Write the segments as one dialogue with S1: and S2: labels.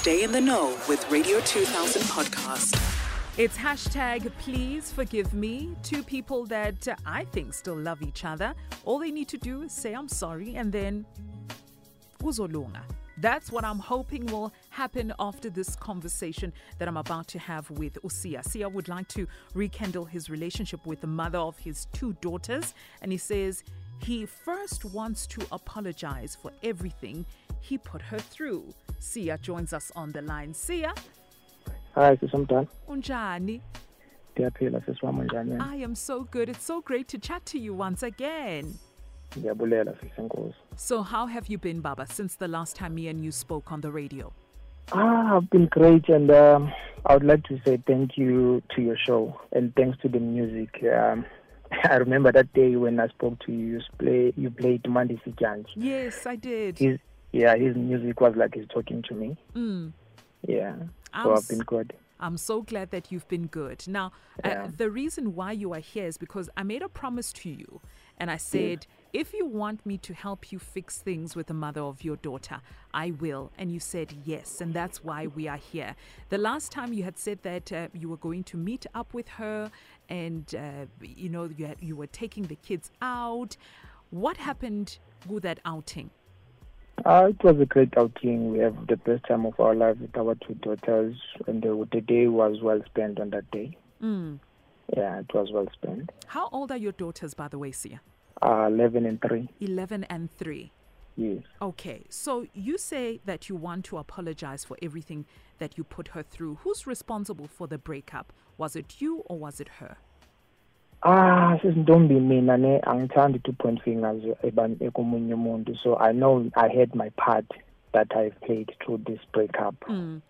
S1: Stay in the know with Radio 2000 podcast.
S2: It's hashtag please forgive me. Two people that I think still love each other. All they need to do is say I'm sorry and then uzolunga. That's what I'm hoping will happen after this conversation that I'm about to have with Usiya. Siya would like to rekindle his relationship with the mother of his two daughters, and he says he first wants to apologize for everything he put her through. Siya joins us on the line. Siya,
S3: Hi, sisamntwana.
S2: unjani?
S3: Ndiyaphila wami?
S2: I am so good. It's so great to chat to you once again.
S3: Ndiyabulela sisi Nkosi.
S2: So, how have you been, Baba, since the last time me and you spoke on the radio?
S3: Ah, I've been great and um, I would like to say thank you to your show and thanks to the music. Um, I remember that day when I spoke to you, you play you played Mandisi Dyantyis.
S2: Yes, I did.
S3: His yeah, his music was like he's talking to me.
S2: Mm.
S3: Yeah.
S2: I'm
S3: So I've been good.
S2: I'm so glad that you've been good. Now,
S3: Yeah.
S2: uh, the reason why you are here is because I made a promise to you, and I said, if you want me to help you fix things with the mother of your daughter, I will. And you said yes, and that's why we are here. The last time you had said that uh, you were going to meet up with her, and uh, you know you, had, you were taking the kids out. What happened with that outing?
S3: Uh, it was a great outing. We have the best time of our life with our two daughters and the, the day was well spent on that day.
S2: Mm.
S3: Yeah, it was well spent.
S2: How old are your daughters, by the way, Siya?
S3: Uh, 11 and 3.
S2: 11 and 3.
S3: Yes.
S2: Okay, so you say that you want to apologize for everything that you put her through. Who's responsible for the breakup? Was it you or was it her?
S3: Ah, sesintombi mina ne angithandi to point fingers umuntu. So I know I had my part that I've played through this breakup.
S2: Mm.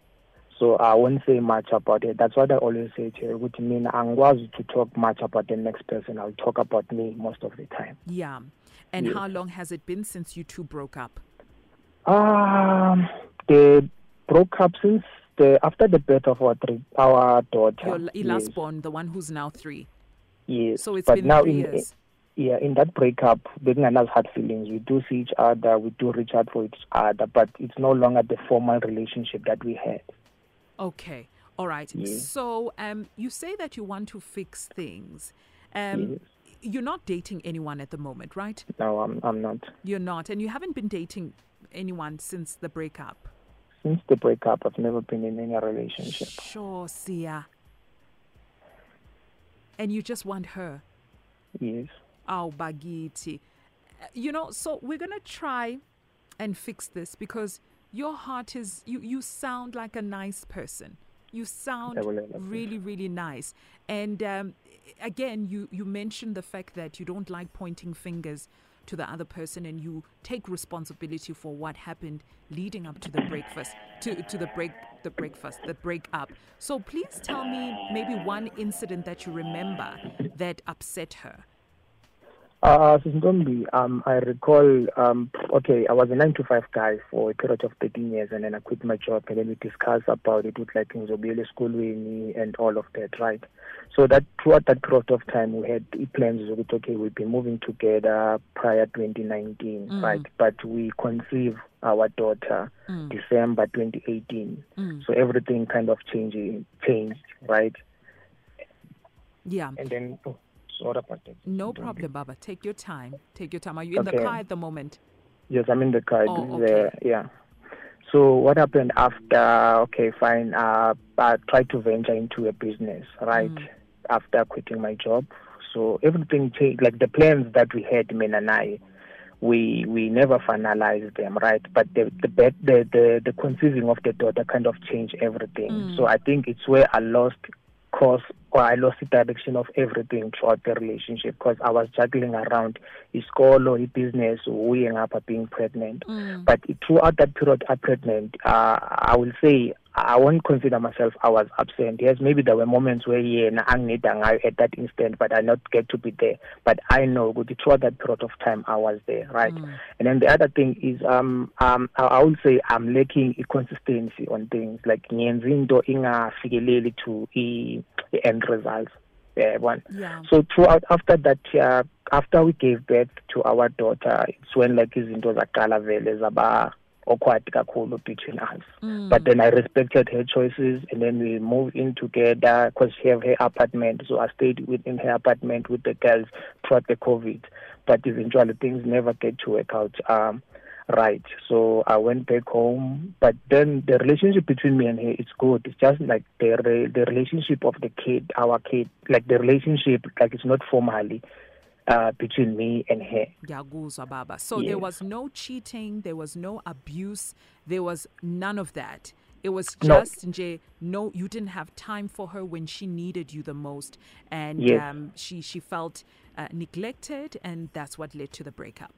S3: So I won't say much about it. That's what I always say to ukuthi mina angikwazi to talk much about the next person. I'll talk about me most of the time.
S2: Yeah. And
S3: Yes.
S2: how long has it been since you two broke up?
S3: Um, they broke up since the after the birth of our three, our daughter.
S2: Your
S3: yes,
S2: last born, the one who's now three.
S3: Yes.
S2: So it's
S3: but
S2: been
S3: now in,
S2: years.
S3: yeah, in that breakup, Beginner's had feelings. We do see each other, we do reach out for each other, but it's no longer the formal relationship that we had.
S2: Okay. All right.
S3: Yes.
S2: So um, you say that you want to fix things. Um,
S3: Yes.
S2: You're not dating anyone at the moment, right?
S3: No, I'm, I'm not.
S2: You're not. And you haven't been dating anyone since the breakup.
S3: Since the breakup, I've never been in any relationship.
S2: Sure, Siya. And you just want her.
S3: Yes.
S2: Oh, Bagiti. You know, so we're going to try and fix this because your heart is, you, you sound like a nice person. You sound really, really nice. And um, again, you, you mentioned the fact that you don't like pointing fingers to the other person and you take responsibility for what happened leading up to the breakfast to, to the break the breakfast the breakup so please tell me maybe one incident that you remember that upset her
S3: Uh, um, I recall, um, okay, I was a 9 to 5 guy for a period of 13 years and then I quit my job and then we discussed about it with like Nzobile School and all of that, right? So that throughout that period of time, we had plans with, okay, we've been moving together prior 2019,
S2: Mm.
S3: right? But we conceived our daughter
S2: Mm.
S3: December 2018.
S2: Mm.
S3: So everything kind of changed, changed, right?
S2: yeah
S3: And then, oh, sorry about that.
S2: no problem baba take your time take your time are you in the car at the moment
S3: Yes, I'm in the car.
S2: Oh,
S3: This is, uh, yeah. So what happened after? Okay, fine. Uh, I tried to venture into a business, right?
S2: Mm.
S3: After quitting my job, so everything changed. Like the plans that we had, men and I, we we never finalized them, right? But the the the, the the conceiving of the daughter kind of changed everything.
S2: Mm.
S3: So I think it's where I lost course or I lost the direction of everything throughout the relationship because I was juggling around iskolo, business, we weighing up being pregnant.
S2: Mm.
S3: But throughout that period of pregnant, uh, I will say I won't consider myself I was absent. Yes, maybe there were moments where yeah, angida ngayo at that instant, but I not get to be there. But I know throughout that period of time I was there, right?
S2: Mm.
S3: And then the other thing is um um I, I would say I'm lacking a consistency on things like ngiyenza into ingafikeleli to i the end results. Yeah, one.
S2: yeah
S3: So throughout after that uh, after we gave birth to our daughter, it's when like izinto zaqala vele zaba awkward kakhulu between us. Mm. but then i respected her choices and then we moved in together because she have her apartment so i stayed within her apartment with the girls throughout the covid. But eventually things never get to work out um right. So i went back home. But then the relationship between me and her is good. It's just like the the relationship of the kid our kid like the relationship like it's not formally uh, between me and her.
S2: Ngiyakuzwa baba. So yes. there was no cheating, there was no abuse, there was none of that. It was just no. nje no you didn't have time for her when she needed you the most and
S3: yes.
S2: um, she she felt uh, neglected and that's what led to the breakup.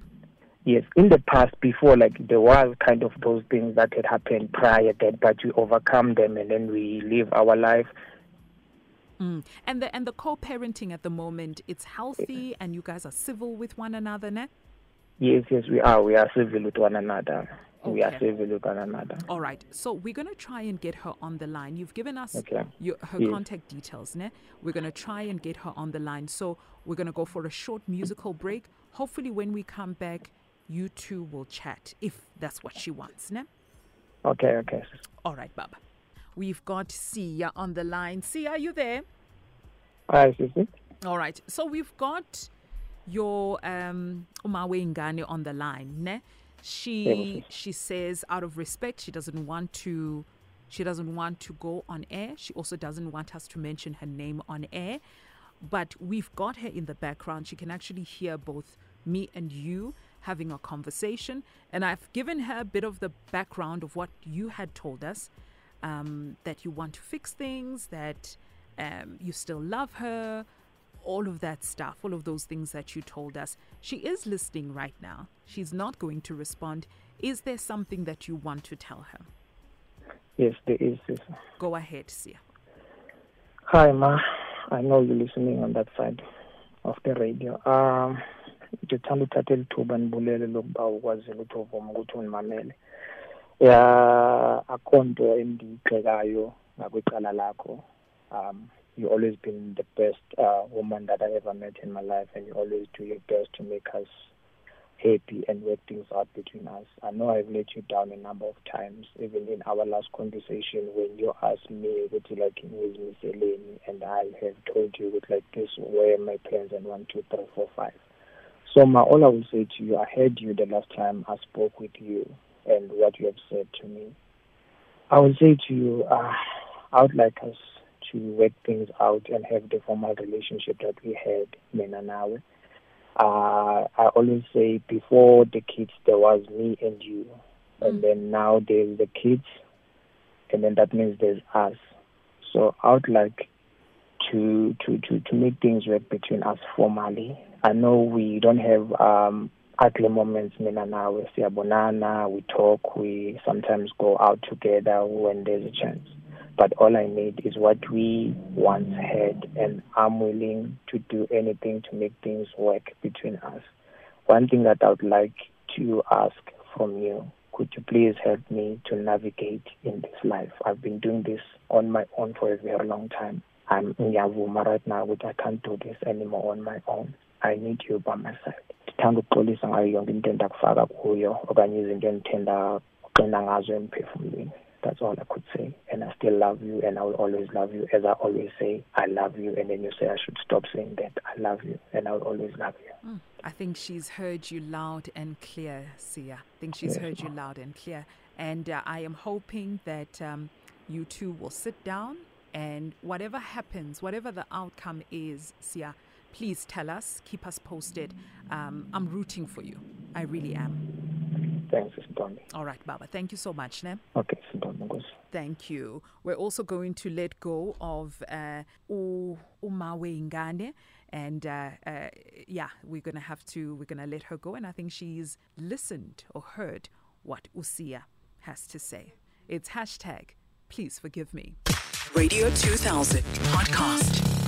S3: Yes, in the past, before, like there was kind of those things that had happened prior that, but we overcome them and then we live our life.
S2: Mm. And the and the co-parenting at the moment, it's healthy, and you guys are civil with one another, ne?
S3: Yes, yes, we are. We are civil with one another. Okay. We are civil with one another.
S2: All right. So we're going to try and get her on the line. You've given us
S3: okay.
S2: your, her yes. contact details, ne? We're going to try and get her on the line. So we're going to go for a short musical break. Hopefully, when we come back, you two will chat if that's what she wants, ne?
S3: Okay, okay.
S2: All right, Baba. We've got Siya on the line. Siya, are you there?
S3: Hi, Sisi.
S2: All right. So we've got your um Umawe Ngane on the line, ne? She she says out of respect she doesn't want to she doesn't want to go on air. She also doesn't want us to mention her name on air. But we've got her in the background. She can actually hear both me and you having a conversation. And I've given her a bit of the background of what you had told us um, that you want to fix things, that um, you still love her, all of that stuff, all of those things that you told us. She is listening right now. She's not going to respond. Is there something that you want to tell her?
S3: Yes, there is. Yes.
S2: Go ahead, Siya.
S3: Hi, Ma. I know you're listening on that side of the radio. Um, ngithanda uthatha elithuba nibulele lokuba ukwazile ukuthi uvuma ukuthi ya akho nto endiyigxekayo ngakwicala lakho um you always been the best uh, woman that I ever met in my life and you always do your best to make us happy and work things out between us. I know I've let you down a number of times, even in our last conversation when you asked me what you like with Miss Eleni and I have told you with like this where my plans and one, two, three, four, five. So, Ma, all I will say to you, I heard you the last time I spoke with you and what you have said to me. I would say to you, uh, I would like us to work things out and have the formal relationship that we had, Mina Nawe. Uh, I always say before the kids, there was me and you. Mm. And then now there's the kids, and then that means there's us. So I would like to, to, to, to make things work between us formally I know we don't have um, ugly moments, mina nawe siyabonana, we talk, we sometimes go out together when there's a chance. But all I need is what we once had, and I'm willing to do anything to make things work between us. One thing that I would like to ask from you could you please help me to navigate in this life? I've been doing this on my own for a very long time. I'm ngiyavuma right now which I can't do this anymore on my own. I need you by my side ndithanda ukuxolisa ngayo yonke into endakufaka kuyo okanye izinto endithenda uqina ngazo emphefumlweni. That's all I could say. And I still love you and I will always love you. As I always say I love you. And then you say I should stop saying that. I love you and I will always love you.
S2: Mm. I think she's heard you loud and clear Siya. I think she's yes, heard you loud and clear. And uh, I am hoping that um, you two will sit down and whatever happens whatever the outcome is Siya please tell us, keep us posted. Um, I'm rooting for you. I really am.
S3: Thanks, Sintoni.
S2: All right, Baba. Thank you so much, ne?
S3: Okay, Sintoni.
S2: Thank you. We're also going to let go of uh, Umawe Ngane. And uh, uh, yeah, we're going to have to, we're going to let her go. And I think she's listened or heard what Usiya has to say. It's hashtag, please forgive me.
S1: Radio 2000 podcast.